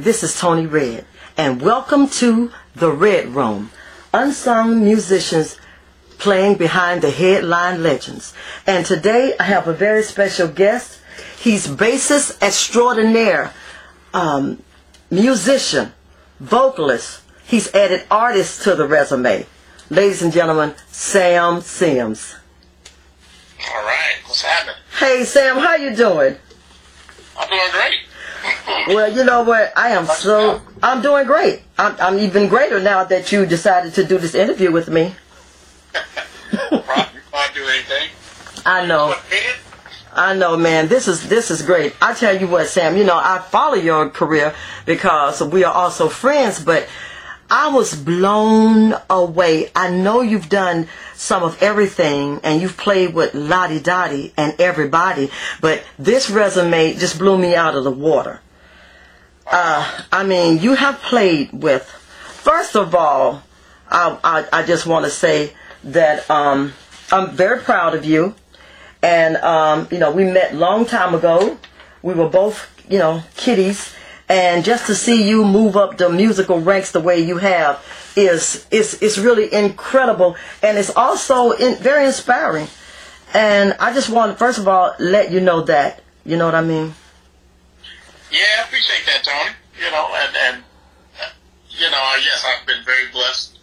Hi, this is Tony Red, and welcome to The Red Room. Unsung musicians playing behind the headline legends. And today I have a very special guest. He's bassist extraordinaire, um, musician, vocalist. He's added artist to the resume. Ladies and gentlemen, Sam Sims. All right, what's happening? Hey Sam, how you doing? I'm doing great. Well, you know what? I am so I'm doing great. I'm, I'm even greater now that you decided to do this interview with me. You can't do anything. I know. I know, man. This is this is great. I tell you what, Sam. You know, I follow your career because we are also friends. But I was blown away. I know you've done some of everything, and you've played with Lottie Dottie and everybody. But this resume just blew me out of the water. Uh, I mean, you have played with. First of all, I I, I just want to say that um, I'm very proud of you. And um, you know, we met long time ago. We were both, you know, kiddies, and just to see you move up the musical ranks the way you have is is is really incredible, and it's also in, very inspiring. And I just want, first of all, let you know that. You know what I mean? Yeah, I appreciate that, Tony. You know, and, and uh, you know, yes, I've been very blessed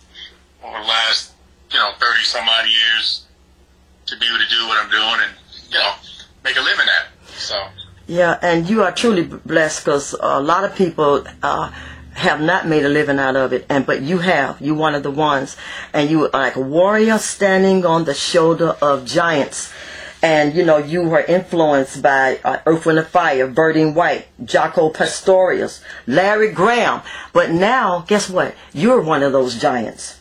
over the last, you know, 30 some odd years to be able to do what I'm doing and, you know, make a living at it. So, Yeah, and you are truly blessed because a lot of people uh, have not made a living out of it, and but you have. You're one of the ones, and you are like a warrior standing on the shoulder of giants. And you know you were influenced by uh, Earth, Wind, and Fire, Verdine White, Jaco Pastorius, Larry Graham. But now, guess what? You're one of those giants.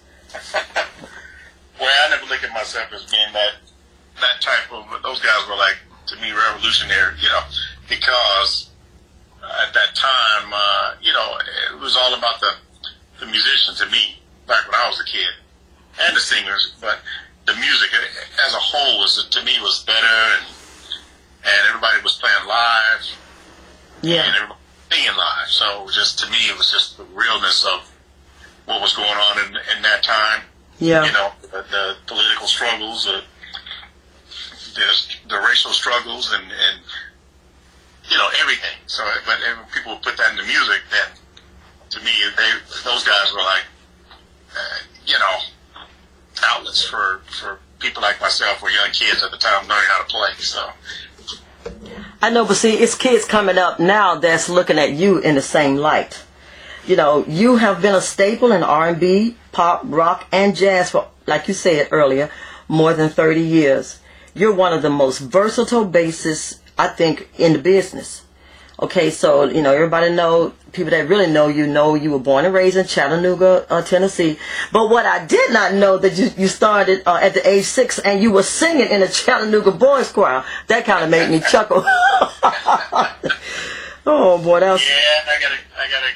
well, I never look at myself as being that, that type of, those guys were like, to me, revolutionary, you know, because at that time, uh, you know, it was all about the, the musicians to me back when I was a kid and the singers, but the music as a whole was to me was better and and everybody was playing live and Yeah, everybody was singing live. So just to me, it was just the realness of what was going on in, in that time. yeah, You know, the, the political struggles, the, the the racial struggles, and and you know everything. So, but people put that into music, then to me, they those guys were like, uh, you know, outlets for for people like myself or young kids at the time learning how to play. So, I know, but see, it's kids coming up now that's looking at you in the same light. You know, you have been a staple in R&B, pop, rock, and jazz for, like you said earlier, more than 30 years. You're one of the most versatile bassists, I think, in the business. Okay, so, you know, everybody know, people that really know you know you were born and raised in Chattanooga, uh, Tennessee. But what I did not know that you, you started uh, at the age six and you were singing in a Chattanooga boys choir. That kind of made me chuckle. oh boy, that was, yeah, I gotta, I gotta,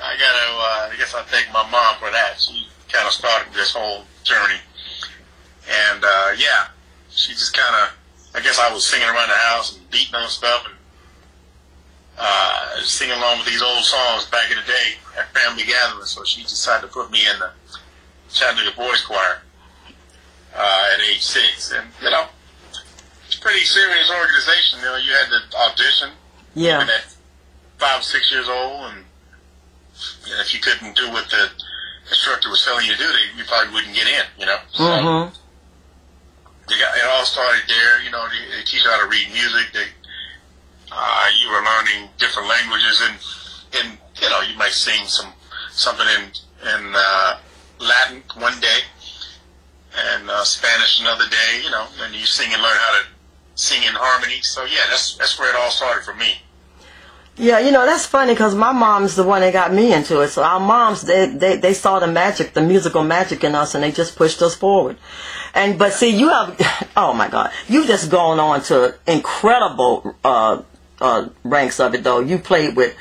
I gotta. Uh, I guess I thank my mom for that. She kind of started this whole journey, and uh, yeah, she just kind of. I guess I was singing around the house and beating on stuff and uh, singing along with these old songs back in the day at family gatherings. So she decided to put me in the Chattanooga Boys Choir uh, at age six, and you know, it's a pretty serious organization. You know, you had to audition yeah. at five, six years old, and you know, if you couldn't do what the instructor was telling you to do, you probably wouldn't get in. You know, so Mm-hmm. they got, it all started there. You know, they, they teach you how to read music. They, uh, you were learning different languages, and and you know, you might sing some something in in uh, Latin one day, and uh, Spanish another day. You know, and you sing and learn how to sing in harmony. So yeah, that's that's where it all started for me. Yeah, you know that's funny because my mom's the one that got me into it. So our moms, they, they they saw the magic, the musical magic in us, and they just pushed us forward. And but see, you have, oh my God, you've just gone on to incredible uh, uh, ranks of it. Though you played with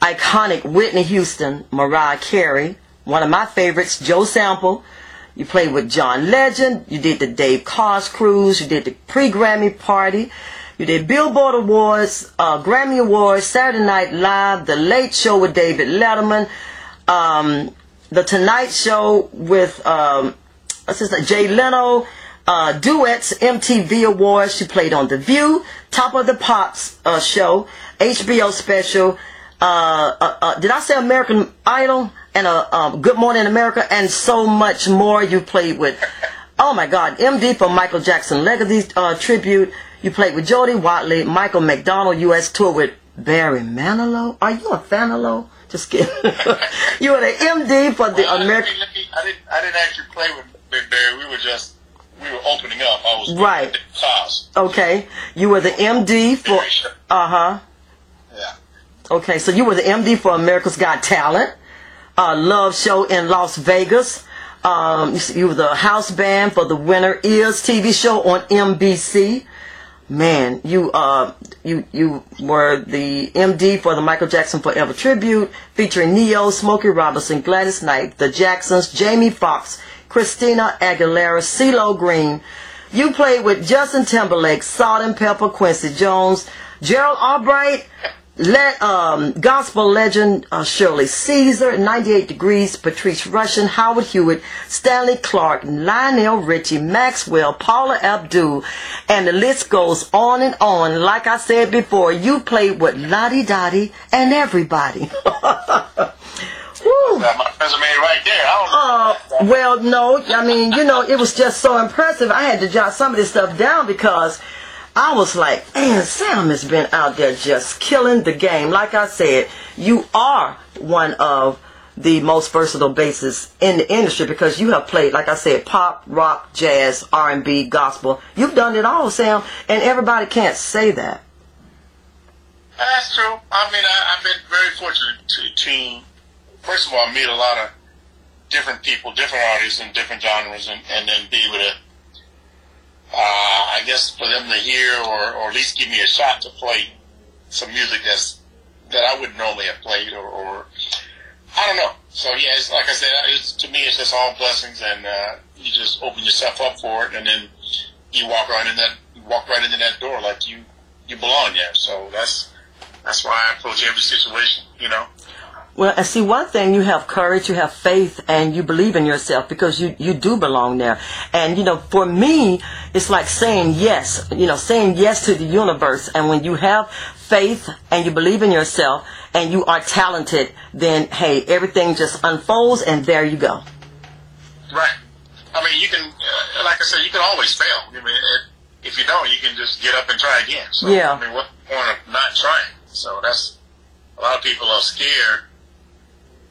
iconic Whitney Houston, Mariah Carey, one of my favorites, Joe Sample. You played with John Legend. You did the Dave Koz cruise. You did the pre-Grammy party. You did Billboard Awards, uh, Grammy Awards, Saturday Night Live, The Late Show with David Letterman, um, The Tonight Show with um, what's his name? Jay Leno, uh, duets, MTV Awards. She played on The View, Top of the Pops uh, show, HBO special. Uh, uh, uh, did I say American Idol and uh, um, Good Morning America and so much more? You played with. Oh my God, MD for Michael Jackson Legacy uh, tribute. You played with Jody Watley, Michael McDonald, U.S. tour with Barry Manilow. Are you a Fanilow? Just kidding. you were the MD for the Well, American. I, didn't, I, didn't, I didn't actually play with Big Barry. We were just, we were opening up. I was Right. Okay, you were the MD for. Uh huh. Yeah. Okay, so you were the MD for America's Got Talent, uh, Love Show in Las Vegas. Um, you, were the house band for the Winter Is TV show on NBC. Man, you uh, you you were the MD for the Michael Jackson Forever tribute, featuring Ne-Yo, Smokey Robinson, Gladys Knight, the Jacksons, Jamie Foxx, Christina Aguilera, CeeLo Green. You played with Justin Timberlake, Salt-N-Pepa, Quincy Jones, Gerald Albright, um, gospel legend uh, Shirley Caesar, 98 Degrees, Patrice Rushen, Howard Hewett, Stanley Clarke, Lionel Richie, Maxwell, Paula Abdul, and the list goes on and on. Like I said before, you played with Lottie Dottie and everybody. Woo. Got my resume right there. I Uh, don't know. well, no, I mean, you know, it was just so impressive. I had to jot some of this stuff down because I was like, man, Sam has been out there just killing the game. Like I said, you are one of the most versatile bassists in the industry because you have played, like I said, pop, rock, jazz, R&B, gospel. You've done it all, Sam, and everybody can't say that. That's true. I mean, I, I've been very fortunate to, to, first of all, meet a lot of different people, different artists in different genres, and, and then be able to, uh, I guess, for them to hear or, or at least give me a shot to play some music that's that I wouldn't normally have played, or, or I don't know. So yeah, it's, like I said, it's, to me, it's just all blessings, and uh, you just open yourself up for it, and then you walk right in that, walk right into that door like you you belong there. So that's that's why I approach every situation, you know. Well, and see, one thing, you have courage, you have faith, and you believe in yourself because you, you do belong there. And, you know, for me, it's like saying yes, you know, saying yes to the universe. And when you have faith and you believe in yourself and you are talented, then, hey, everything just unfolds and there you go. Right. I mean, you can, uh, like I said, you can always fail. I mean, it, if you don't, you can just get up and try again. So, Yeah. I mean, what's the point of not trying? So that's a lot of people are scared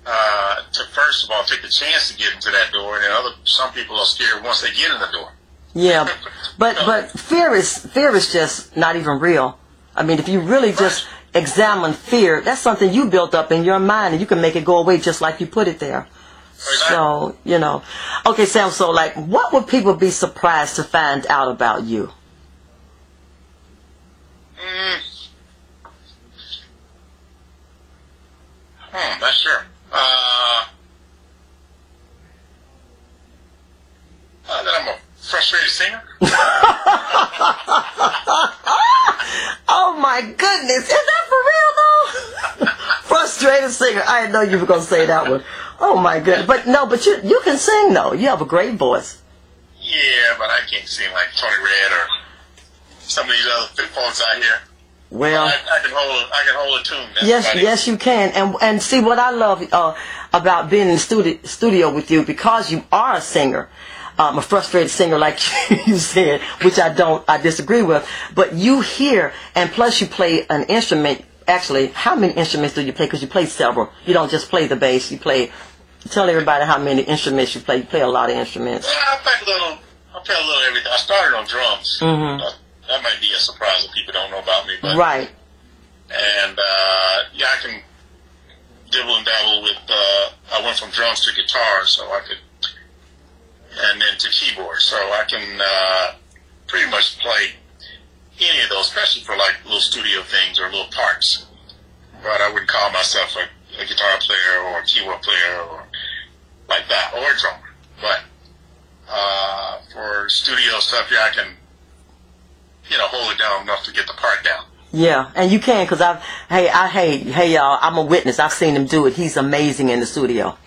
uh, to first of all take the chance to get into that door, and then other some people are scared once they get in the door. Yeah, but but fear is fear is just not even real. I mean, if you really just examine fear, that's something you built up in your mind, and you can make it go away just like you put it there. So you know, okay, Sam. So like, what would people be surprised to find out about you? Mm. Hmm, not sure. Uh, uh, that I'm a frustrated singer. Oh my goodness, is that for real though? Frustrated singer. I didn't know you were gonna say that one. Oh my goodness, but no, but you you can sing though. You have a great voice. Yeah, but I can't sing like Tony Red or some of these other big folks out here. Well. I, I can hold. A, I can hold a tune. That's Yes, yes, you can. And and see what I love uh, about being in the studio studio with you because you are a singer, um, a frustrated singer, like you said, which I don't, I disagree with. But you hear, and plus you play an instrument. Actually, how many instruments do you play? Because you play several. You don't just play the bass. You play. Tell everybody how many instruments you play. You play a lot of instruments. Yeah, I play a little. I play a little everything. I started on drums. Mhm. Uh, that might be a surprise that people don't know about me, but Right. and uh, yeah, I can dibble and dabble with. Uh, I went from drums to guitar, so I could, and then to keyboard, so I can uh, pretty much play any of those, especially for like little studio things or little parts. But I wouldn't call myself a, a guitar player or a keyboard player or like that, or a drummer. But uh, for studio stuff, yeah, I can, you know, hold it down enough to get the part down. Yeah, and you can because I've hey I hey hey y'all I'm a witness. I've seen him do it. He's amazing in the studio.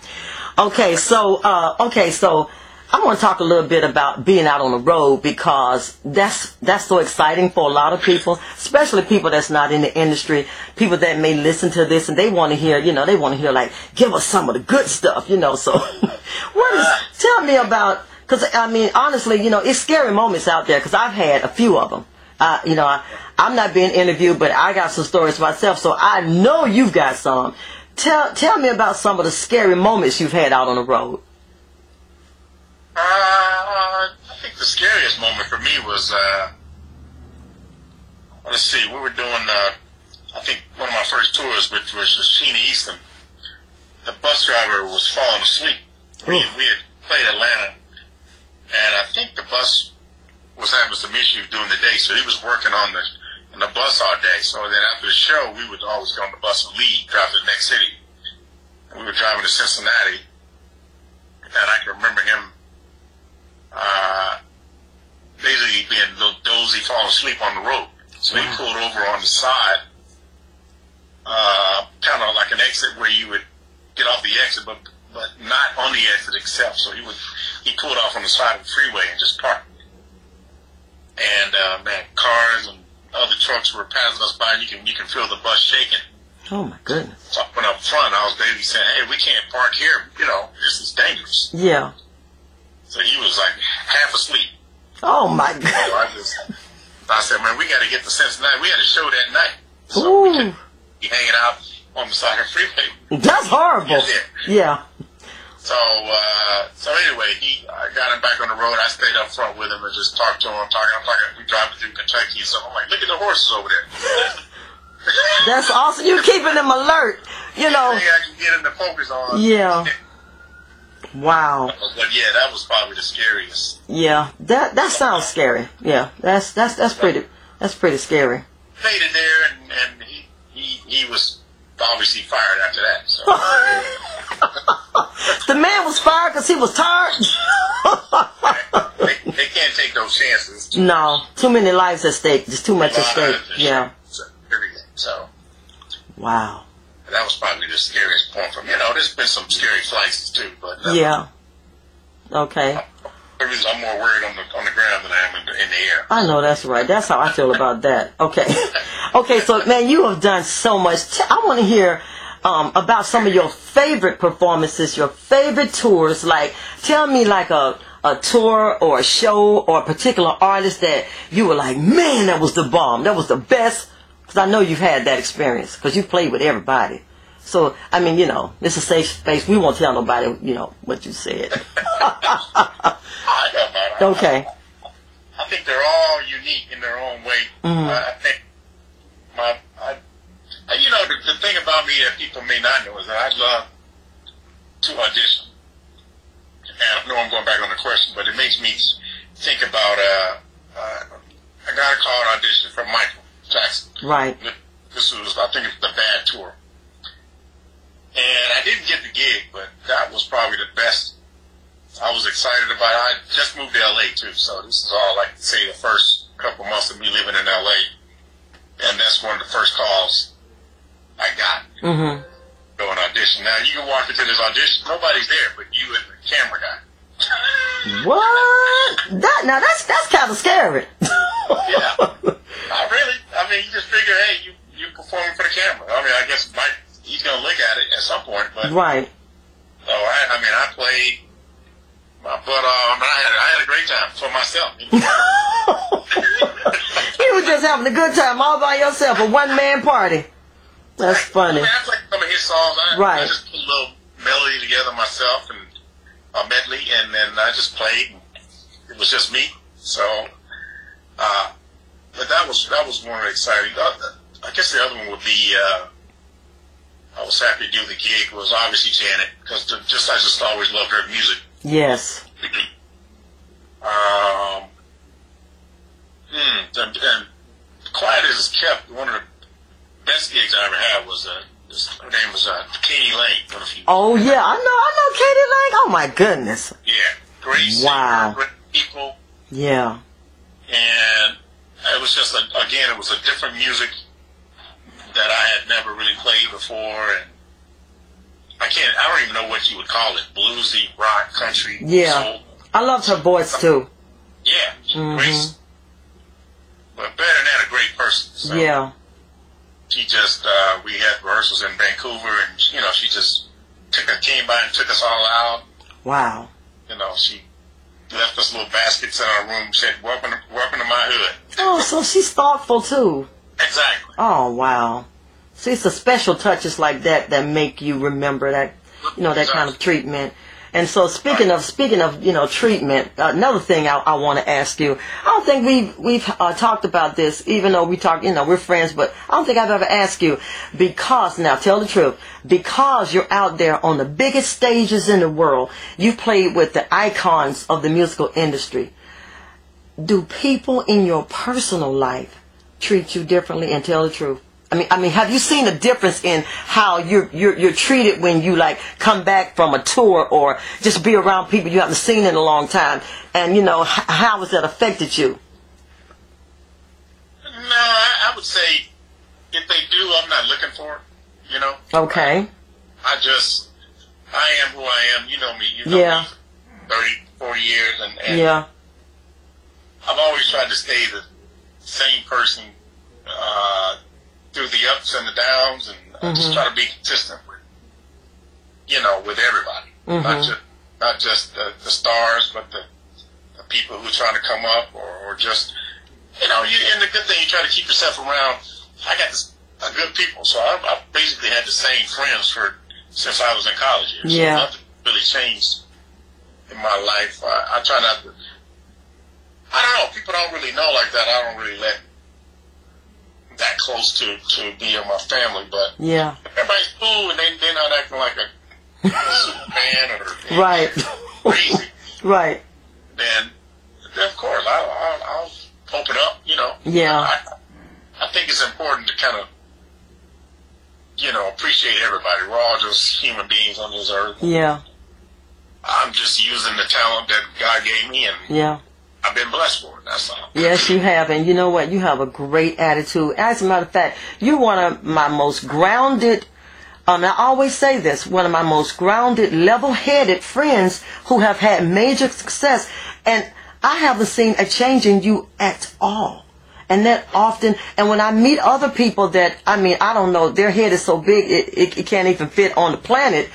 Okay, so uh, okay, so I want to talk a little bit about being out on the road because that's that's so exciting for a lot of people, especially people that's not in the industry. People that may listen to this and they want to hear, you know, they want to hear like, give us some of the good stuff, you know. So, what is? Tell me about because I mean, honestly, you know, it's scary moments out there because I've had a few of them. Uh, you know, I, I'm not being interviewed, but I got some stories myself, so I know you've got some. Tell tell me about some of the scary moments you've had out on the road. Uh, I think the scariest moment for me was, uh, let's see, we were doing, uh, I think one of my first tours, which was Sheena Easton. The bus driver was falling asleep. We, we had played Atlanta, and I think the bus was having some issues during the day, so he was working on the on the bus all day. So then after the show, we would always get on the bus and leave, drive to the next city. And we were driving to Cincinnati, and I can remember him uh, basically being a little dozy, falling asleep on the road. So he pulled over on the side, uh, kind of like an exit where you would get off the exit, but but not on the exit except. So he would he pulled off on the side of the freeway and just parked. And uh, man, cars and other trucks were passing us by, and you can you can feel the bus shaking. Oh my goodness. So I went up front. I was basically saying, "Hey, we can't park here. You know, this is dangerous." Yeah. So he was like half asleep. Oh my So god. I just, I said, man, we got to get to Cincinnati. We had a show that night. So we Ooh. could be hanging out on the side of the freeway. That's horrible. Yeah. So, uh, so anyway, he, I got him back on the road. I stayed up front with him and just talked to him. I'm talking, I'm talking, we driving through Kentucky. So I'm like, look at the horses over there. That's awesome. You're keeping them alert. You know. Yeah, I can get him to focus on. Yeah. Wow. But yeah, that was probably the scariest. Yeah. That that sounds scary. Yeah. That's that's that's pretty that's pretty scary. It there, and, and he, he he was obviously fired after that. So the man was fired because he was tired. they, they can't take those chances. no, too many lives at stake. There's too much at stake. Yeah. So, everything. So Wow. that was probably the scariest point for me. You know, there's been some scary flights too, but uh, Yeah. Okay. I'm more worried on the on the ground than I am in the, in the air. I know that's right. That's how I feel about that. Okay. Okay, so man, you have done so much. I want to hear um, about some of your favorite performances, your favorite tours. Like, tell me like a a tour or a show or a particular artist that you were like, man, that was the bomb. That was the best. Because I know you've had that experience because you played with everybody. So, I mean, you know, this is a safe space. We won't tell nobody, you know, what you said. I don't know. Okay. I think they're all unique in their own way. Mhm. Uh, I think my, I, you know, the, the thing about me that people may not know is that I love to audition. And I know I'm going back on the question, but it makes me think about uh, uh, I got a call an audition from Michael Jackson. Right. This was, I think, it's the Bad Tour. And I didn't get the gig, but that was probably the best. I was excited about it. I just moved to LA too, so this is all like say the first couple months of me living in LA, and that's one of the first calls I got. Mm-hmm. Go an audition. Now you can walk into this audition, nobody's there but you and the camera guy. What? That now that's that's kind of scary. Yeah. Not really. I mean, you just figure, hey, you you performing for the camera. I mean, I guess Mike he's gonna look at it at some point, but right. So I, I mean, I played my butt off. I, mean, I had, I had a great time for myself. you were just having a good time all by yourself, a one man party. That's I funny. mean, I played some of his songs. I, Right. I just put a little melody together myself and a medley, and then I just played. It was just me. So, uh, but that was that was one exciting. Uh, I guess the other one would be. Uh, I was happy to do the gig was obviously Janet because just I just always loved her music. Yes. Um, hmm, and, and Quiet as Kept, one of the best gigs I ever had was, uh, her name was, uh, k.d. lang. What if you, Oh yeah, I know, I know k.d. lang. Oh my goodness. yeah, great Wow. singer, great people, Yeah. and it was just a, again, it was a different music that I had never really played before, and I can't, I don't even know what you would call it, bluesy, rock, country, Yeah. soul. I loved her voice too. Yeah, Mhm. great, but better than that, a great person. So Yeah. she just, uh, we had rehearsals in Vancouver, and you know, she just took a came by and took us all out. Wow. You know, she left us little baskets in our room, said, "Welcome, to, welcome to my hood." Oh, so she's thoughtful too. Exactly. Oh, wow. See, it's the special touches like that that make you remember that, you know, that kind of treatment. And so, speaking of speaking of you know treatment, another thing I, I want to ask you. I don't think we've we've uh, talked about this, even though we talk, you know, we're friends. But I don't think I've ever asked you because now tell the truth. Because you're out there on the biggest stages in the world, you've played with the icons of the musical industry. Do people in your personal life treat you differently and tell the truth? I mean, I mean, have you seen a difference in how you're you're you're treated when you like come back from a tour or just be around people you haven't seen in a long time, and you know how has that affected you? No, I, I would say if they do, I'm not looking for it. You know, Okay. I just I am who I am. You know me. You know Yeah. me. 30, 40 years, and, and Yeah. I've always tried to stay the same person uh, through the ups and the downs, and I just try to be consistent with, you know, with everybody, not Mhm. just not just the, the stars, but the, the people who are trying to come up, or, or just, you know, you, and the good thing you try to keep yourself around. I got this, a good people, so I, I basically had the same friends for since I was in college. Years. Yeah. So nothing really changed in my life. I, I try not to. I don't know. People don't really know like that. I don't really let that close to to be in my family, but Yeah. everybody's cool and they they're not acting like a Superman or Right. crazy, right. then, then of course I'll, I'll, I'll open up. You know. Yeah. I, I think it's important to kind of you know appreciate everybody. We're all just human beings on this earth. Yeah. I'm just using the talent that God gave me, and Yeah. I've been blessed for it. That's all. Yes, you have, and you know what? You have a great attitude. As a matter of fact, you're one of my most grounded. Um, I always say this: one of my most grounded, level-headed friends who have had major success, and I haven't seen a change in you at all. And that often, and when I meet other people that, I mean, I don't know, their head is so big it, it, it can't even fit on the planet.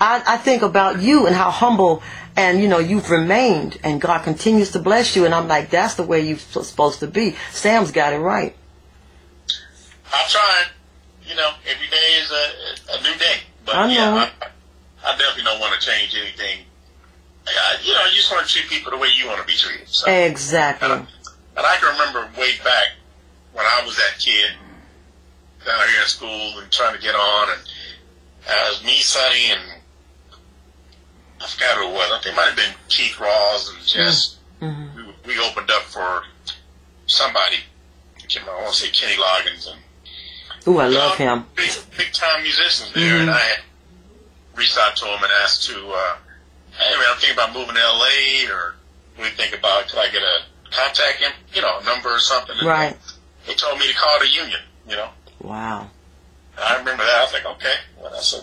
I, I think about you and how humble and you know you've remained, and God continues to bless you. And I'm like, that's the way you're supposed to be. Sam's got it right. I'm trying. You know, every day is a, a new day. But I know. yeah, I, I definitely don't want to change anything. I, you know, you just want to treat people the way you want to be treated. So, Exactly. and I can remember way back when I was that kid down here in school and trying to get on, and uh, it was me, Sonny, and I forgot who it was. I think it might have been Keith Rawls and Jess. Mhm. We, we opened up for somebody. I want to say Kenny Loggins and Ooh, I love him. Big, big time musicians there, Mhm. and I had reached out to him and asked to, uh, hey man, I'm thinking about moving to LA, or what do you think about, could I get a contact, him, you know, a number or something? And Right. They told me to call the union, you know. Wow. And I remember that. I was like, okay. Well, that's a,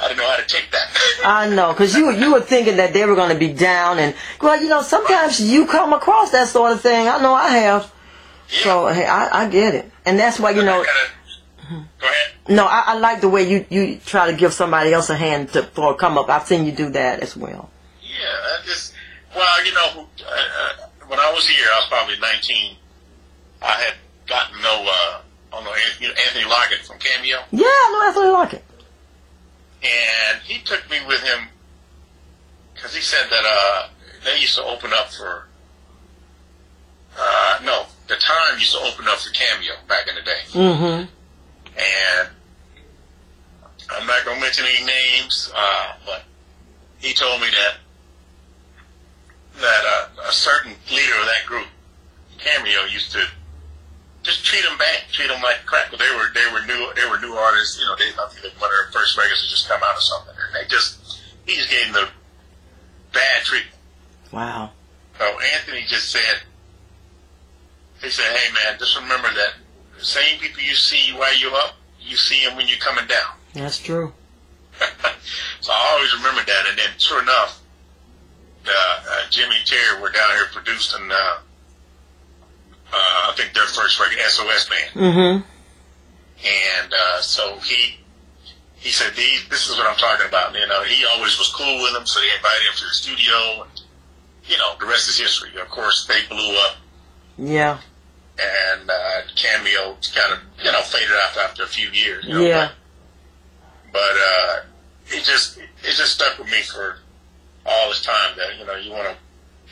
I didn't know how to take that. I know, because you you were thinking that they were going to be down, and well, you know, sometimes you come across that sort of thing. I know I have. yeah. So hey, I, I get it, and that's why you know. Gotta, go ahead. No, I, I like the way you you try to give somebody else a hand to for a come up. I've seen you do that as well. Yeah, I just, well, you know, uh, uh, when I was here, I was probably 19. I had gotten know, uh, I don't know, Anthony, Lockett from Cameo. Yeah, I know Anthony Lockett. And he took me with him because he said that uh, they used to open up for uh, no, the time used to open up for Cameo back in the day, Mm-hmm. and I'm not gonna mention any names, uh, but he told me that that uh, a certain leader of that group, Cameo, used to just treat them bad, treat them like crap. But they were they were new they were new artists. You know, they I think one of their first records had just come out or something, and they just he just gave them the bad treatment. Wow. So Anthony just said, he said, "Hey man, just remember that the same people you see while you're up, you see them when you're coming down." That's true. so I always remember that. And then, sure enough, uh, uh, Jimmy and Terry were down here producing. Uh, I think their first record, SOS Band. Mm-hmm. And uh, so he he said, "These, this is what I'm talking about." You know, he always was cool with them, so they invited him to the studio. And, you know, the rest is history. Of course, they blew up. Yeah. And uh, Cameo kind of, you know, faded out after a few years. You know, yeah. But, but uh, it just it just stuck with me for all this time that you know you want to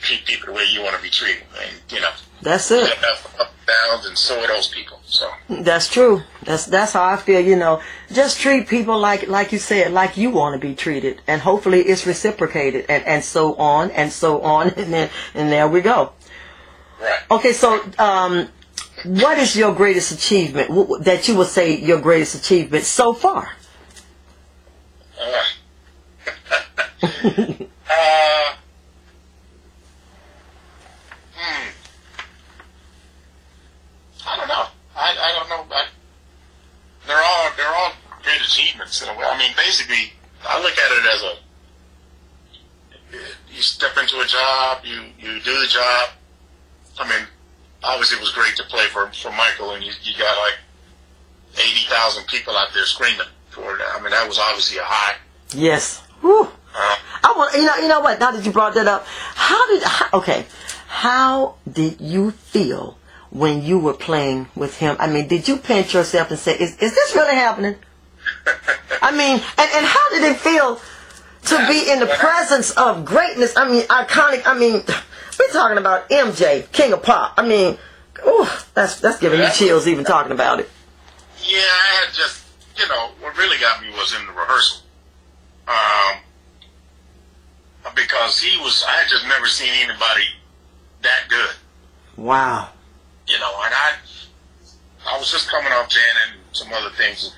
treat people the way you want to be treated, and you know. That's it. Up, downs, and so are those people. So. That's true. That's that's how I feel. You know, just treat people like like you said, like you want to be treated, and hopefully it's reciprocated, and and so on and so on, and then and there we go. Right. Okay, so um, what is your greatest achievement w- that you would say your greatest achievement so far? Uh, uh, hmm. I don't know. I, I don't know. I, they're all they're all great achievements in a way. I mean, basically, I look at it as a you step into a job, you you do the job. I mean, obviously, it was great to play for for Michael, and you, you got like eighty thousand people out there screaming for it. I mean, that was obviously a high. Yes. Whew. Uh, I want you know you know what? Now that you brought that up, how did how, okay? How did you feel when you were playing with him? I mean, did you pinch yourself and say, "Is is this really happening?" I mean, and and how did it feel to be in the presence of greatness? I mean, iconic. I mean, we're talking about MJ, King of Pop. I mean, ooh, that's that's giving me chills even talking about it. Yeah, I had just, you know, what really got me was in the rehearsal. Um, because he was, I had just never seen anybody that good, Wow. You know, and I, I was just coming off Jan and some other things,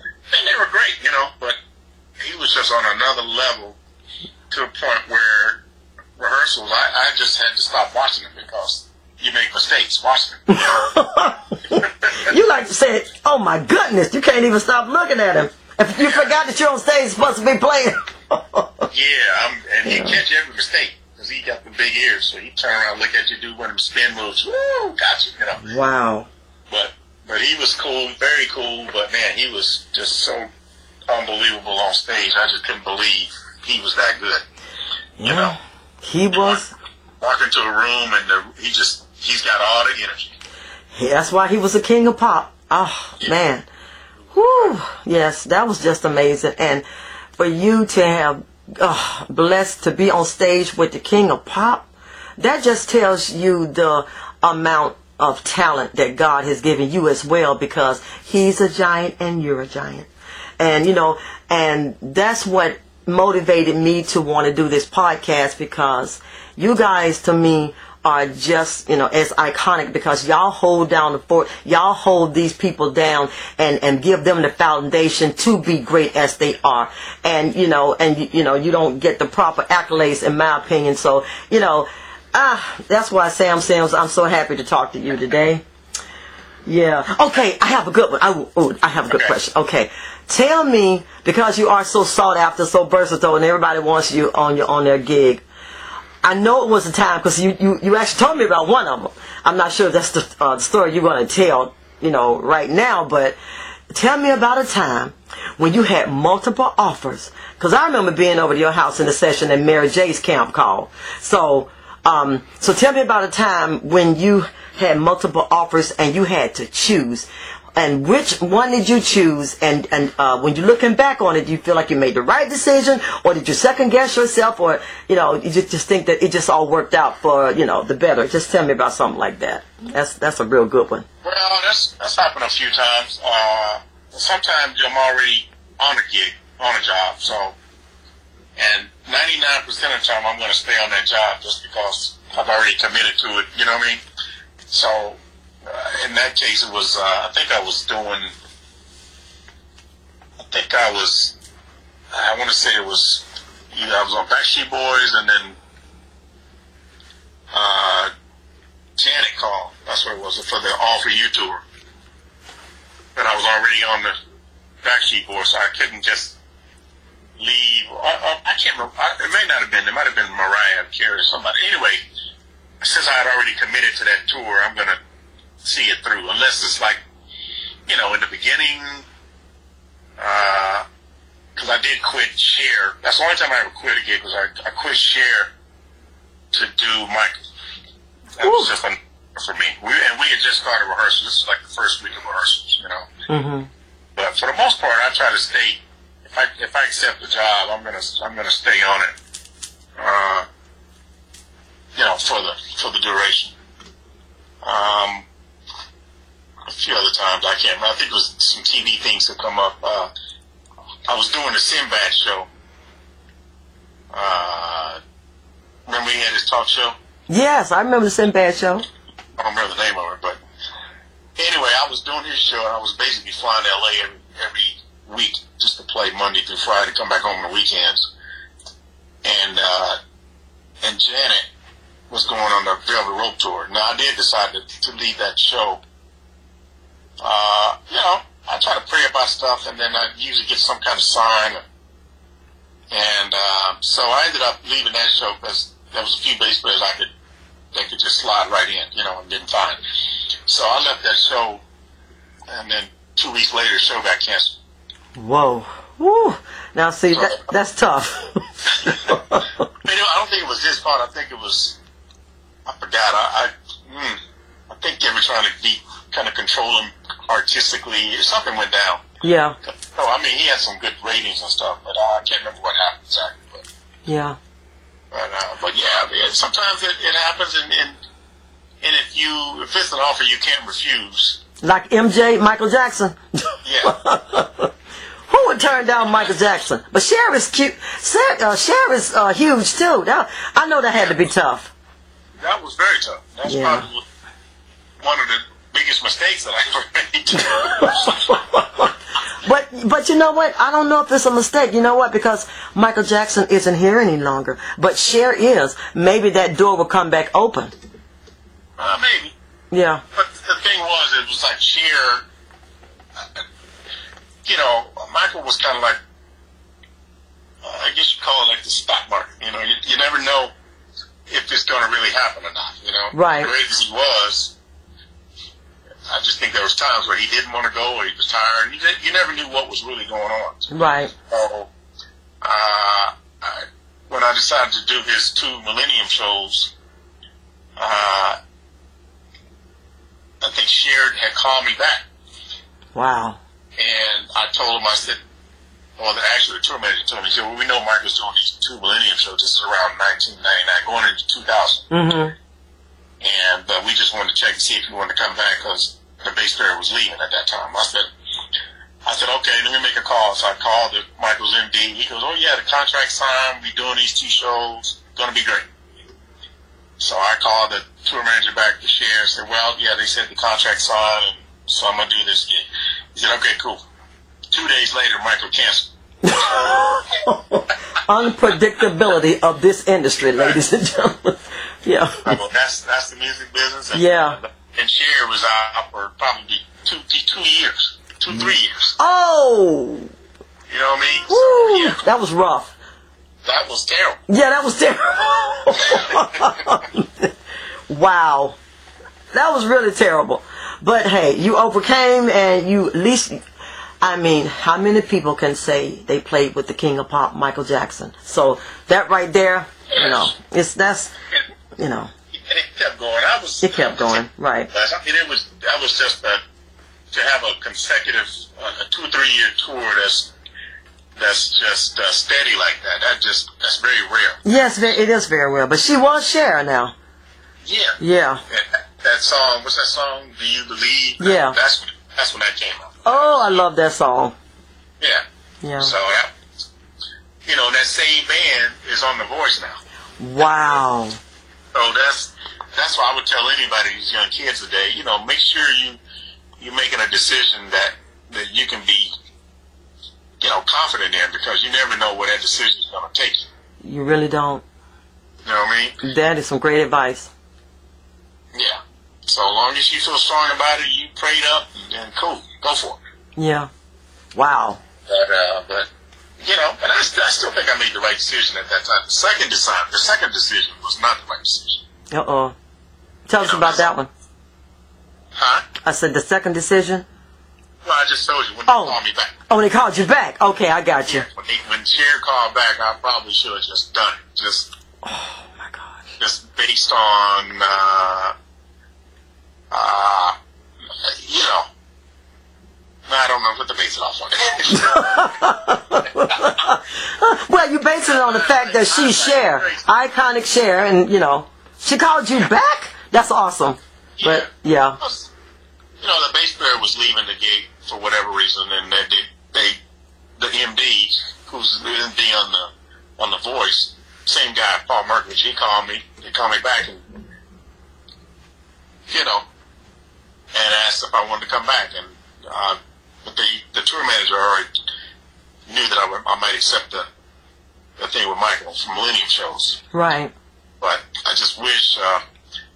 and they were great, you know, but he was just on another level to a point where rehearsals, I, I just had to stop watching them because you make mistakes watching them. You like to say, "Oh my goodness!" You can't even stop looking at him. If you forgot that you're on stage, supposed to be playing. Yeah, I'm, and he catch every mistake he got the big ears, so he turn around, look at you, do one of them spin moves. Woo, got you, you know. wow. But but he was cool, very cool. But man, he was just so unbelievable on stage. I just couldn't believe he was that good. You know, He was. walk into a room and the, he just he's got all the energy. That's why he was the king of pop. Oh man. Whew. Yes, that was just amazing. And for you to have oh, blessed to be on stage with the king of pop, that just tells you the amount of talent that God has given you as well because he's a giant and you're a giant. And you know, and that's what motivated me to want to do this podcast because you guys to me are just, you know, as iconic because y'all hold down the fort, y'all hold these people down and, and give them the foundation to be great as they are. And, you know, and, you- know, you don't get the proper accolades in my opinion. So, you know, ah, that's why Sam Sims, I'm so happy to talk to you today. Yeah. Okay, I have a good one. I, oh, I have a good Okay. question. Okay. Tell me, because you are so sought after, so versatile, and everybody wants you on your on their gig. I know it was a time because you, you, you actually told me about one of them. I'm not sure if that's the, uh, the story you're going to tell, you know, right now, but tell me about a time when you had multiple offers. Because I remember being over to your house in the session that Mary J's camp called. So, um, so tell me about a time when you had multiple offers and you had to choose. And which one did you choose? And and uh, when you're looking back on it, do you feel like you made the right decision, or did you second guess yourself, or you know, you just, just think that it just all worked out for you know the better? Just tell me about something like that. That's that's a real good one. Well, that's that's happened a few times. Uh, sometimes I'm already on a gig, on a job, so and 99% of the time I'm going to stay on that job just because I've already committed to it. You know what I mean? So uh, in that case, it was uh, I think I was doing. I think I was. I want to say it was. Either I was on Backstreet Boys and then. Uh, Janet called. That's what it was for the All For You tour. But I was already on the Backstreet Boys, so I couldn't just leave. I, I, I can't remember. I, it may not have been. It might have been Mariah Carey or somebody. Anyway, since I had already committed to that tour, I'm gonna see it through. Unless it's like, you know, in the beginning, because I did quit Cher. That's the only time I ever quit a gig was I, I quit Cher to do Michael. That was just a, for me. We, and we had just started rehearsals. This is like the first week of rehearsals, you know. Mm-hmm. But for the most part, I try to stay. If I if I accept the job, I'm gonna I'm gonna stay on it. Uh, you know, for the for the duration. Um, a few other times I can't. remember. I think it was some TV things that come up. Uh, I was doing the Sinbad show. Uh, remember he had his talk show? Yes, I remember the Sinbad show. I don't remember the name of it, but anyway, I was doing his show, and I was basically flying to LA every, every week just to play Monday through Friday, to come back home on the weekends. And uh, and Janet was going on the Velvet Rope tour. Now I did decide to, to leave that show. Uh, you know, I try to pray about stuff, and then I usually get some kind of sign. And uh, so I ended up leaving that show because there was a few bass players I could they could just slide right in, you know, and didn't find. So I left that show, and then two weeks later, the show got canceled. Whoa. Woo. Now see that that's tough. You know, I don't think it was his fault. I think it was, I forgot. I, I, mm, I think they were trying to be kind of control him artistically. Something went down. yeah. Oh, I mean, he had some good ratings and stuff, but uh, I can't remember what happened exactly. But, Yeah. but, uh, but yeah, yeah, sometimes it, it happens, and, and and if you if it's an offer you can't refuse, Like MJ, Michael Jackson. yeah, Who would turn down Michael Jackson? But Cher is cute. Cher, uh, Cher is uh, huge too. That, I know that had to be tough. that was very tough. That's Yeah. probably one of the biggest mistakes that I ever made. But but you know what? I don't know if it's a mistake. You know what? Because Michael Jackson isn't here any longer. But Cher is. Maybe that door will come back open. uh, maybe. Yeah. But the thing was, it was like Cher. uh, You know, Michael was kind of like, uh, I guess you call it like the stock market. You know, you, you never know if it's going to really happen or not. You know, Right. Great as he was, I just think there was times where he didn't want to go or he was tired. You, you never knew what was really going on. Right. So, uh, I, when I decided to do his two Millennium shows, uh, I think Sharon had called me back, Wow. and I told him, I said, well, the, actually, the tour manager told me, he said, well, we know Mark was doing these two Millennium shows. This is around 1999, going into 2000. Mm-hmm. And uh, we just wanted to check and see if he wanted to come back because the bass player was leaving at that time. I said, I said, okay, let me make a call. So I called the Michael's MD. He goes, oh yeah, the contract signed. We doing these two shows. Gonna be great. So I called the tour manager back to Cher. and Said, well, yeah, they said the contract signed, and so I'm gonna do this gig. He said, okay, cool. Two days later, Michael canceled. Unpredictability of this industry, ladies and gentlemen. Yeah. Well, that's that's the music business. Yeah. And Cher was out for probably two two years, two mm-hmm. three years. Oh. You know what I mean? Woo. So, yeah, That was rough. that was terrible. Yeah, that was terrible. wow. That was really terrible. But hey, you overcame and you at least I mean, how many people can say they played with the king of pop, Michael Jackson? So that right there, you know, it's that's you know, and it kept going. I was. it kept going. Right. I mean, it was that was just a, to have a consecutive uh, a two three year tour that's that's just uh, steady like that. That just that's very rare. Yes, it is very rare. But she was Cher now. Yeah. Yeah. That, that song, what's that song? Do you believe? Yeah. That's when, that's when that came out. Oh, I love that song. Yeah. Yeah. So that, you know, that same band is on The Voice now. Wow. So that's that's why I would tell anybody, these young kids today, you know, make sure you you're making a decision that that you can be, you know, confident in because you never know where that decision is going to take you. You really don't. You know what I mean? That is some great advice. Yeah. So long as you feel strong about it, you prayed up, then cool, go for it. Yeah. Wow. But, uh, but you know, and I, I still think I made the right decision at that time. The second design, the second decision was not the right decision. Uh oh. Tell us know, about that one. Huh? I said the second decision. Well, I just told you when Oh. they called me back. Oh, they called you back. Okay, I got you. When, they, when Cher called back, I probably should have just done it. Just, Oh my gosh. just based on, uh, uh, you know, I don't know what to base it off on. Well, you base it on the fact that she's Cher, iconic Cher, and you know she called you back. That's awesome. But yeah, you know, the bass player was leaving the gig for whatever reason, and they, they, they the MD, who's the MD on the on the Voice, same guy, Paul Mirkovich, he called me. He called me back, and you know, and asked if I wanted to come back, and uh, but the the tour manager already knew that I, would, I might accept the the thing with Michael from Millennium shows, right. but I just wish uh,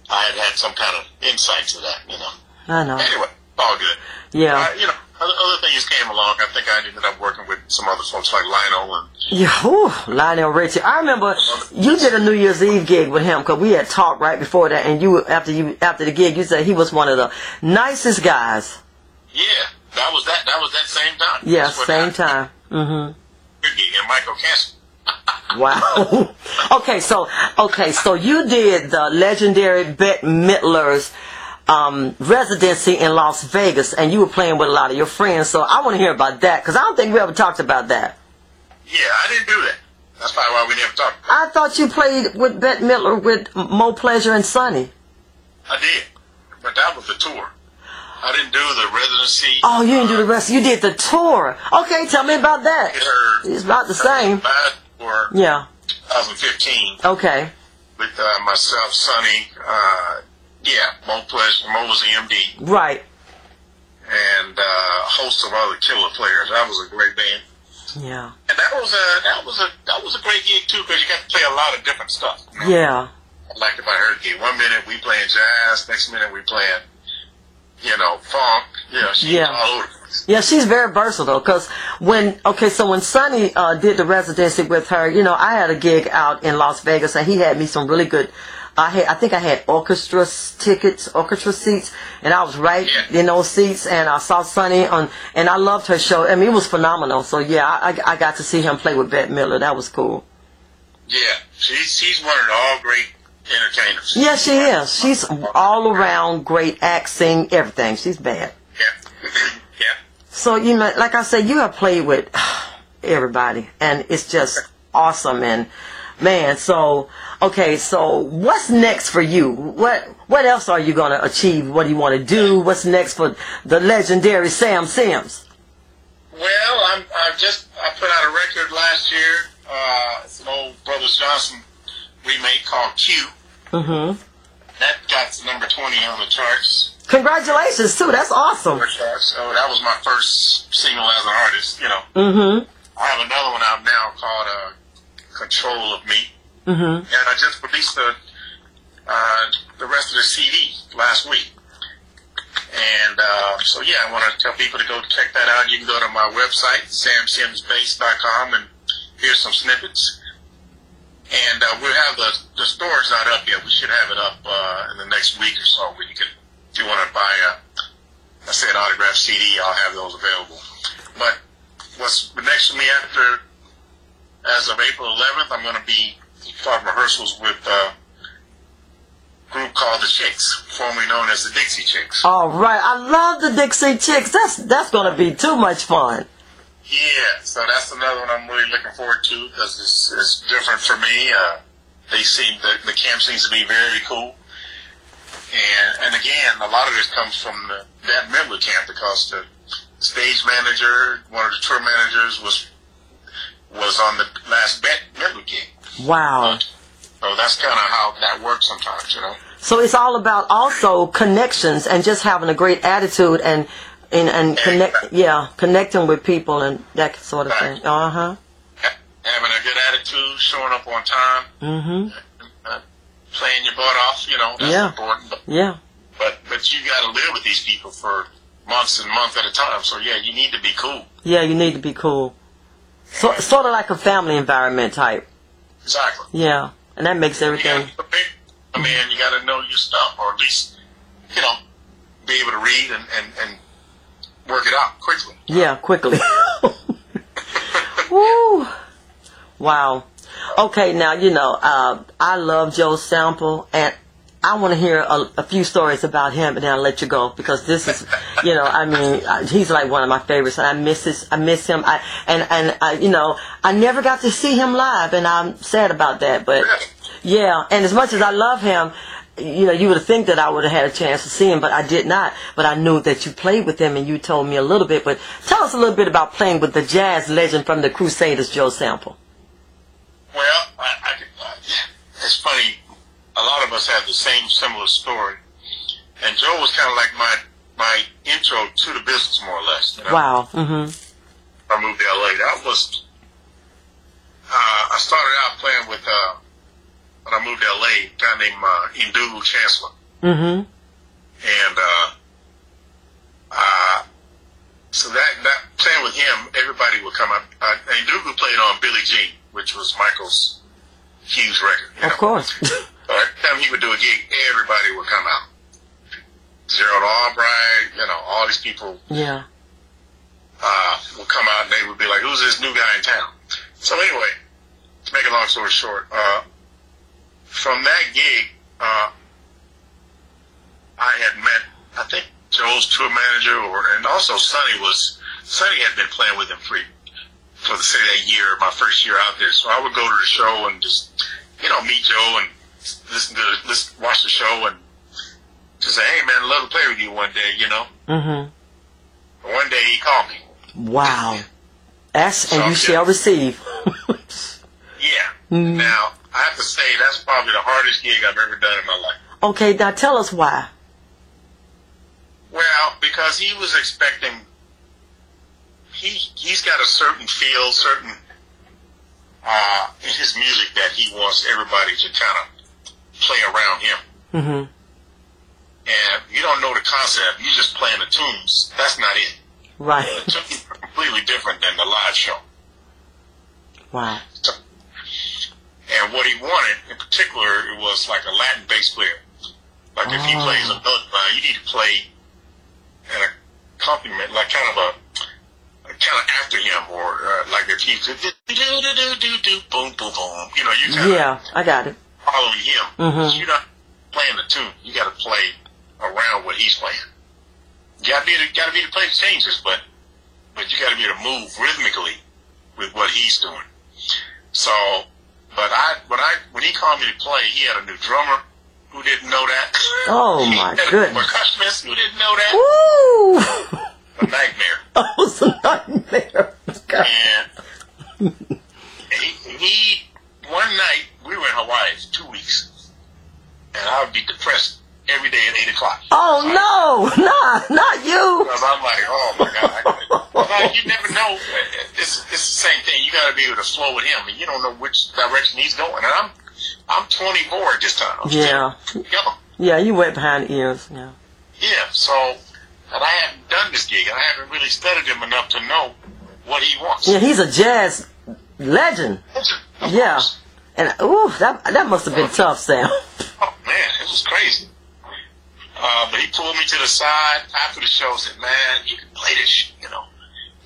I had had some kind of insight to that, you know. I know. Anyway, all good. Yeah, Uh, you know, other, things came along. I think I ended up working with some other folks like Lionel and yeah. Lionel Richie. I remember you did a New Year's Eve gig with him because we had talked right before that, and you after you after the gig, you said he was one of the nicest guys. yeah, that was that. That was that same time. Yeah, same happened. time. hmm Good gig and Michael Cancel. Wow. okay, so okay, so you did the legendary Bette Midler's um, residency in Las Vegas, and you were playing with a lot of your friends. So I want to hear about that because I don't think we ever talked about that. Yeah, I didn't do that. That's probably why we never talked. About I thought you played with Bette Midler with Mo Pleasure and Sonny. I did, but that was the tour. I didn't do the residency. Oh, you didn't do the rest. You did the tour. Okay, tell me about that. Her It's about the same. For Yeah. 2015 Okay. with uh, myself, Sonny. Uh, yeah, Mo Pleasure. Mo was the MD. Right. and uh, a host of other killer players. That was a great band, Yeah. and that was a that was a that was a great gig too because you got to play a lot of different stuff. Yeah. Like if I heard gig. One minute we playing jazz, next minute we playing, you know, funk. You know, Yeah. all over. Yeah, she's very versatile. Cause when okay, so when Sonny uh, did the residency with her, you know, I had a gig out in Las Vegas, and he had me some really good. I had, I think I had orchestra tickets, orchestra seats, and I was right in those seats, and I saw Sonny on, and I loved her show. I mean, it was phenomenal. So yeah, I, I got to see him play with Bette Midler. That was cool. Yeah, she's she's one of the all great entertainers. Yeah, she is. She's all around great acting, everything. She's bad. Yeah. So you know, like I said, you have played with everybody, and it's just awesome. And man, so okay, so what's next for you? What what else are you going to achieve? What do you want to do? What's next for the legendary Sam Sims? Well, I'm I just I put out a record last year. Uh, it's an old Brothers Johnson remake called Q. Mm-hmm. That got to number twenty on the charts. Congratulations too. That's awesome. So that was my first single as an artist, you know. Mm-hmm. I have another one out now called uh, Control of Me. Mm-hmm. And I just released the, uh, the rest of the CD last week. And uh, so, yeah, I want to tell people to go check that out. You can go to my website, samsimsbass.com, and hear some snippets. And uh, we'll have the, the store's not up yet. We should have it up uh, in the next week or so where you can, you want to buy a, I said autographed CD, I'll have those available. But what's next for me after, as of April 11th, I'm going to be starting rehearsals with a group called the Chicks, formerly known as the Dixie Chicks. All right. I love the Dixie Chicks. That's that's going to be too much fun. Yeah, so that's another one I'm really looking forward to because it's, it's different for me. Uh, they seem the, the camp seems to be very cool, and and again, a lot of this comes from the, Bette Midler camp because the stage manager, one of the tour managers, was was on the last Bette Midler gig. Wow. So that's kind of how that works sometimes, you know. So it's all about also connections and just having a great attitude and and, and connect yeah connecting with people and that sort of thing. Uh huh. Having a good attitude, showing up on time, Mhm. Playing your butt off, you know, that's Yeah. important. But Yeah. but but you got to live with these people for months and months at a time. So yeah, you need to be cool. Yeah, you need to be cool. So, sort of like a family environment type. Exactly. Yeah, and that makes everything. I mean, you got to know your stuff, or at least you know be able to read and and, and work it out quickly. Yeah, quickly. Woo! Wow. Okay, now you know uh, I love Joe Sample, and I want to hear a, a few stories about him, and then I'll let you go because this is, you know, I mean, he's like one of my favorites, and I miss his, I miss him. I and and uh, you know, I never got to see him live, and I'm sad about that. But yeah, and as much as I love him, you know, you would think that I would have had a chance to see him, but I did not. But I knew that you played with him, and you told me a little bit. But tell us a little bit about playing with the jazz legend from the Crusaders, Joe Sample. Well, I, I, I, it's funny. A lot of us have the same similar story, and Joe was kind of like my my intro to the business, more or less. You know? Wow. hmm I moved to LA. That was uh, I started out playing with uh, when I moved to LA, a guy named uh, Ndugu Chancler, hmm and uh, uh, so that that playing with him, everybody would come up. Uh, Ndugu played on Billie Jean, which was Michael's huge record. you Of know? course. Every time he would do a gig, everybody would come out. Gerald Albright, you know, all these people yeah. uh, would come out and they would be like, who's this new guy in town? So anyway, to make a long story short, uh, from that gig, uh, I had met, I think, Joe's tour manager, or and also Sonny was, Sonny had been playing with him for, for the say that year, my first year out there. So I would go to the show and just, you know, meet Joe and listen to, listen, watch the show and just say, hey man, I'd love to play with you one day, you know. Mm-hmm. One day he called me. Wow. Ask and you shall receive. Yeah. Mhm. Now, I have to say, that's probably the hardest gig I've ever done in my life. okay, now tell us why. Well, because he was expecting, he, he's got a certain feel, certain, uh, in his music that he wants everybody to kind of play around him. hmm And you don't know the concept, you're just playing the tunes. That's not it. Right. The tunes are completely different than the live show. Wow. So, and what he wanted in particular it was like a Latin bass player. Like if he Oh. plays a note you need to play an accompaniment, like kind of a kind of after him, or uh, like if he's do do do do do boom boom boom. You know, you kind Yeah, I got it. following him. Mhm. You're not playing the tune. You got to play around what he's playing. You got to be got to be to play the changes, but but you got to be able to move rhythmically with what he's doing. So, but I when I when he called me to play, he had a new drummer who didn't know that. Oh, my a goodness. percussionist who didn't know that. Woo! A nightmare. that was a nightmare. God. And he, he one night we were in Hawaii for two weeks, and I would be depressed every day at eight o'clock. Oh no, nah, not you. Because I'm like, oh my god. well, you never know. It's, it's the same thing. To be able to flow with him, and you don't know which direction he's going. And I'm I'm 24 at this time. I'm Yeah. Yeah, you went behind the ears. Yeah. Yeah. So, and I haven't done this gig, and I haven't really studied him enough to know what he wants. Yeah, he's a jazz legend. Of Yeah. course. And ooh, that that must have been tough, Sam. Oh man, it was crazy. Uh, but he pulled me to the side after the show and said, "Man, you can play this, you know,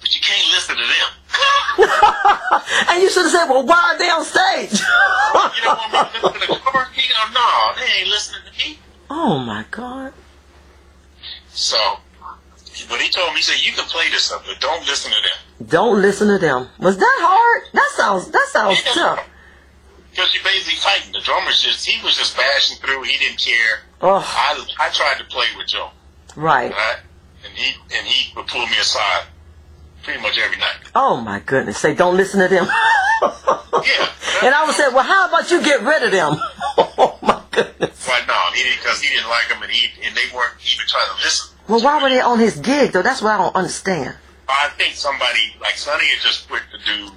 but you can't listen to them." and you should have said, "Well, why are they on stage?" you don't want me to listen to cover? He go, "No, they ain't listening to me." oh my God. So, but he told me, he said, "You can play this stuff, but don't listen to them Don't listen to them. Was that hard? That sounds that sounds tough. because you're basically fighting." The drummer's just he was just bashing through. He didn't care. Oh, I I tried to play with Joe, right. right? and he and he would pull me aside pretty much every night. Oh my goodness. Say, don't listen to them. Yeah. And I would say, well, how about you get rid of them? oh my goodness. But no, he didn't because he didn't like them, and he and they weren't even trying to listen. Well, why were they on his gig though? That's what I don't understand. I think somebody like Sonny had just quit to do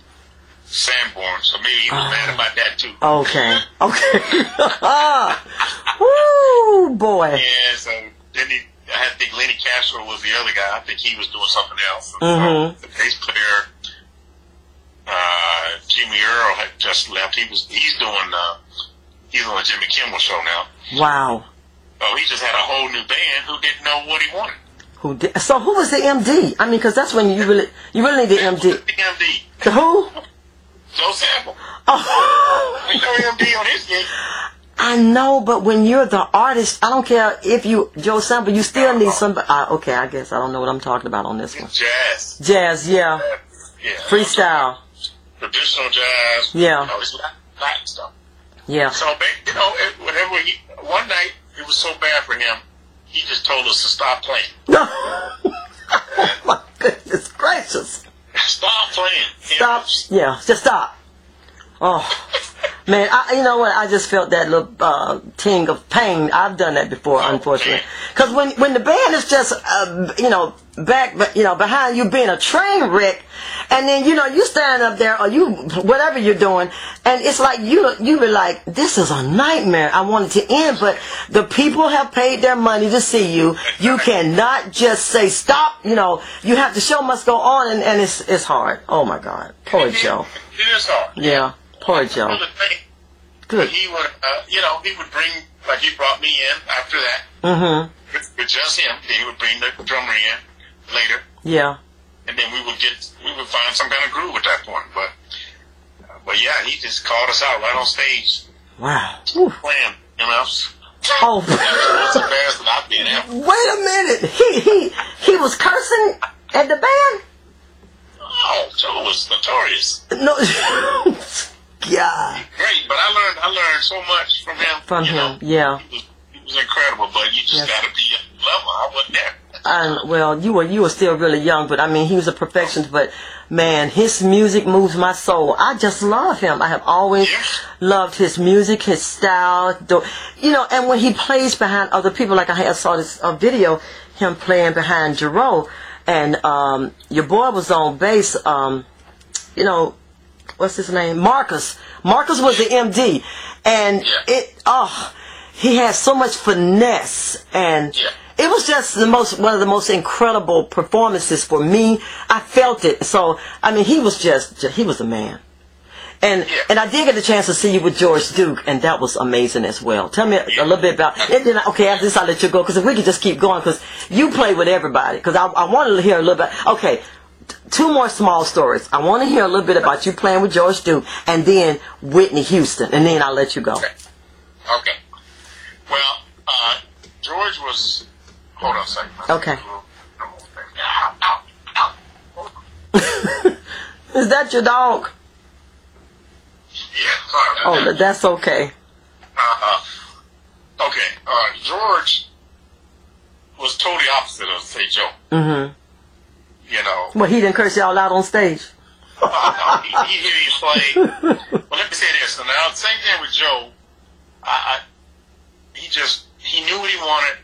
Sanborn, so maybe he was Oh. mad about that too. Okay. Okay. Ah. Woo, boy. Yeah, so then he, I think Lenny Castro was the other guy. I think he was doing something else. Mhm. the bass player, uh, Jimmy Earl had just left. He was, he's doing, uh, he's on the Jimmy Kimmel show now. Wow. Oh, he just had a whole new band who didn't know what he wanted. Who did? So who was the MD? I mean, because that's when you really you really need the MD. The MD. The who? Joe Sample. Oh, Ain't no MD on his gig. I know, but when you're the artist, I don't care if you Joe Sample, you still need somebody. Uh, okay, I guess I don't know what I'm talking about on this one. Jazz. Jazz, yeah, Yeah. freestyle, Traditional jazz. Yeah. You know, it's Latin stuff. yeah. So, you know, it, whenever he, one night, it was so bad for him, he just told us to stop playing. Oh my goodness gracious! Stop playing. Stop. Yeah, just stop. Oh. Man, I, you know what? I just felt that little uh, ting of pain. I've done that before, unfortunately. Because when when the band is just, uh, you know, back, you know, behind you being a train wreck, and then you know you standing up there or you whatever you're doing, and it's like you you be like, this is a nightmare. I want it to end, but the people have paid their money to see you. You cannot just say stop. You know, you have the show must go on, and, and it's it's hard. Oh my God, poor Joe. It is hard. Yeah, poor Joe. Well, thing, Good. he would, uh, you know, he would bring, like he brought me in after that, Mm-hmm. with, with just him. He would bring the drummer in later, Yeah. and then we would get, we would find some kind of groove at that point. But, uh, but yeah, he just called us out right on stage, Wow. Playing, you know. Oh. That's embarrassing not being him. Wait a minute. He he he was cursing at the band. Oh, Joe was notorious. No. God. Great, but I learned, I learned so much from him. From him, know. yeah. He was, he was incredible, but you just Yes. got to be level. I wasn't there. And well, you were you were still really young, but I mean, he was a perfectionist. But man, his music moves my soul. I just love him. I have always Yes. loved his music, his style. You know, and when he plays behind other people, like I saw this uh, video, him playing behind Jerome, and um, your boy was on bass. Um, you know, what's his name? Marcus. Marcus was the MD, and it oh, he had so much finesse, and it was just the most one of the most incredible performances for me. I felt it. So I mean, he was just he was a man. And and I did get the chance to see you with George Duke, and that was amazing as well. Tell me a, a little bit about. And then okay, after this I'll let you go because if we could just keep going because you play with everybody. Because I, I wanted to hear a little bit. Okay, two more small stories. I want to hear a little bit about you playing with George Duke, and then Whitney Houston, and then I'll let you go. Okay. Okay. Well, uh, George was. Hold on a second. Okay. Is that your dog? Yeah, sorry. Oh, that. that's okay. Uh, okay. Uh, George was totally opposite of, say, Joe. hmm You know, Well, he didn't curse y'all out on stage. uh, no, he, he hear you play. Well, let me say this. And now, same thing with Joe. I, I, he just he knew what he wanted,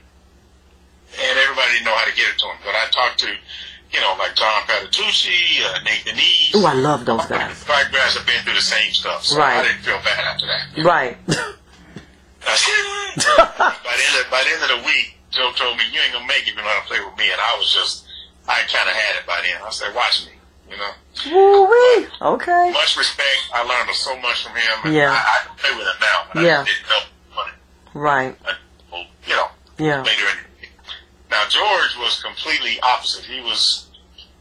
and everybody didn't know how to get it to him. But I talked to, you know, like John Patitucci, uh, Nathan East. Ooh, I love those guys. Five guys have been through the same stuff, so Right. I didn't feel bad after that. Right. by the end of by the end of the week, Joe told me you ain't gonna make it if you know how to play with me, and I was just I kind of had it by then. I said, watch me, you know. Woo-wee. Okay. Much respect. I learned so much from him. Yeah. I, I can play with him now, but Yeah. I didn't know. Right. until, You know, Yeah. later in Now George was completely opposite. He was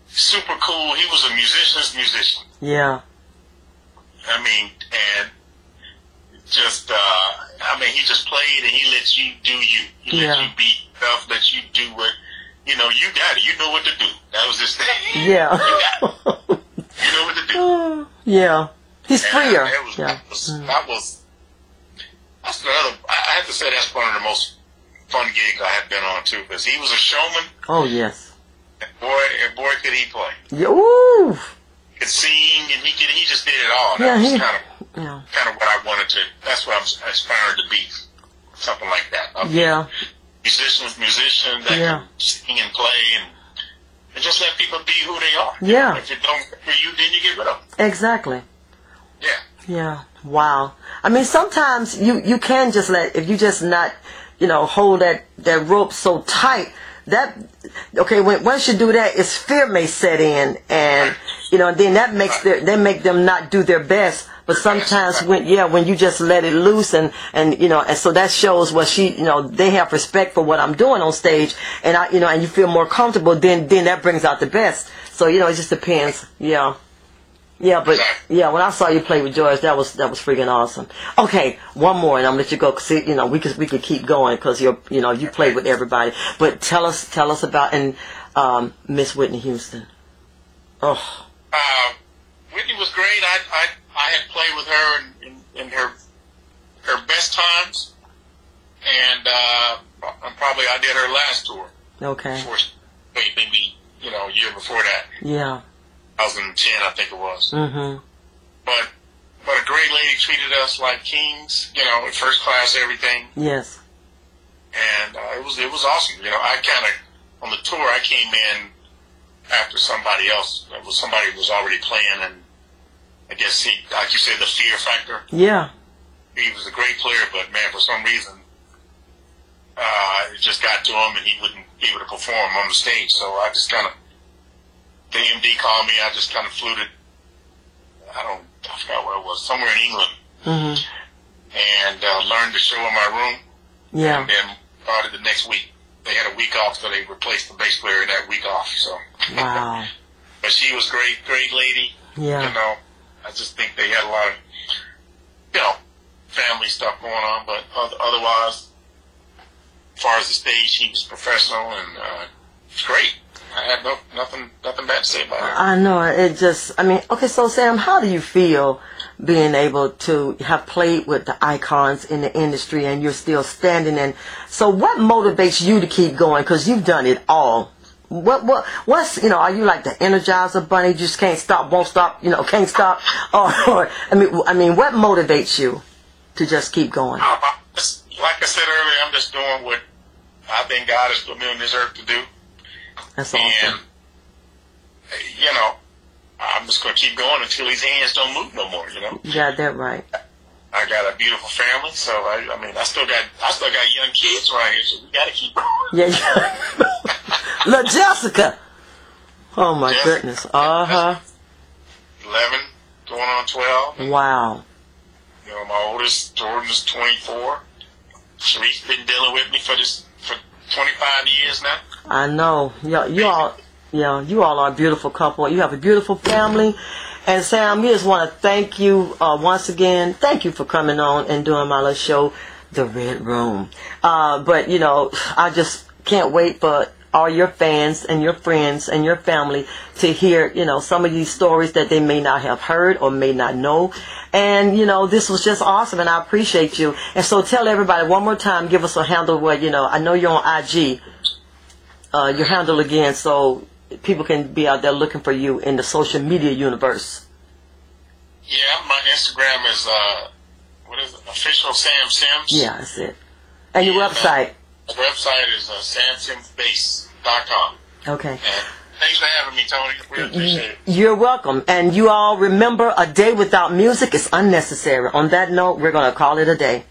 super cool. He was a musician's musician. Yeah. I mean, and just, uh, I mean, he just played and he lets you do you. He lets Yeah. you be tough, lets you do what, you know, you got it. You know what to do. That was his thing. Yeah. You know what to do. yeah. He's And freer. That was, Yeah. that was, that was, that's the other, I I have to say that's one of the most fun gigs I have been on too, because he was a showman, Oh yes. and boy, and boy could he play. Yeah. Ooh. Could sing, and he could, he just did it all. That Yeah. was He. kind of, Yeah. kind of what I wanted to. That's what I'm aspiring to be, something like that. A Yeah. Musicians, musician that Yeah. can sing and play, and and just let people be who they are. Yeah. If it don't for you, then you get rid of them. Exactly. Yeah. Yeah. Wow. I mean, sometimes you you can just let if you just not you know, hold that that rope so tight. That okay. When once you do that, it's fear may set in, and you know, then that makes their they make them not do their best. But sometimes when yeah, when you just let it loose and and you know, and so that shows what she you know they have respect for what I'm doing on stage, and I you know, and you feel more comfortable. Then then that brings out the best. So you know, it just depends. Yeah. Yeah, but yeah, when I saw you play with Joyce, that was that was freaking awesome. Okay, one more, and I'm gonna let you go. Cause you know we could we could keep going because you're you know you played with everybody. But tell us tell us about and um, Miss Whitney Houston. Oh, Uh, Whitney was great. I, I, I had played with her in, in, in her her best times, and uh, probably I did her last tour okay, before maybe you know a year before that, yeah, 2010 I think it was. Mm-hmm. But but a great lady treated us like kings, you know, first class everything, yes, and uh, it was it was awesome. You know, I kind of on the tour I came in after somebody else. Was somebody was already playing, and I guess he, like you said, the fear factor. yeah, He was a great player, but man, for some reason, uh, it just got to him, and he wouldn't be able to perform on the stage. So I just kind of the MD called me. I just kind of fluted. I don't, I forgot where it was, somewhere in England, mhm, and uh, learned the show in my room. yeah, And then started the next week. They had a week off, so they replaced the bass player that week off. So, wow, but she was great, great lady. yeah, You know, I just think they had a lot of, you know, family stuff going on. But otherwise, as far as the stage, he was professional and uh, it's great. I had no nothing nothing bad to say about her. I know it just. I mean, okay, so Sam, how do you feel being able to have played with the icons in the industry and you're still standing? And so, what motivates you to keep going? Because you've done it all. What what what's you know? Are you like the Energizer Bunny? Just can't stop, won't stop, you know, can't stop? Or, or I mean, I mean, what motivates you to just keep going? I- I- just- Like I said earlier, I'm just doing what I think God has put me on this earth to do. That's And, awesome. you know, I'm just going to keep going until these hands don't move no more, you know. Yeah, that right. I got a beautiful family, so I, I mean, I still got, I still got young kids around here, so we got to keep going. Yeah, Look, Jessica. Oh my goodness. Uh huh. 11, going on 12. Wow. You know, my oldest, Jordan, is 24. Sharice's been dealing with me for this, for 25 years now. I know. Yeah, you all, yeah, you all are a beautiful couple. You have a beautiful family. And Sam, we just want to thank you uh, once again. Thank you for coming on and doing my little show, The Red Room. Uh, but you know, I just can't wait for all your fans and your friends and your family to hear, you know, some of these stories that they may not have heard or may not know. And, you know, this was just awesome and I appreciate you. And so tell everybody one more time, give us a handle where, you know, I know you're on IG uh, your handle again so people can be out there looking for you in the social media universe. Yeah, my Instagram is, uh, what is it? Official Sam Sims. Yeah, that's it. And your Yeah. website. The website is uh, samsimsbass.com. Okay. And thanks for having me, Tony. Really appreciate it. You're welcome. And you all remember a day without music is unnecessary. On that note, we're going to call it a day.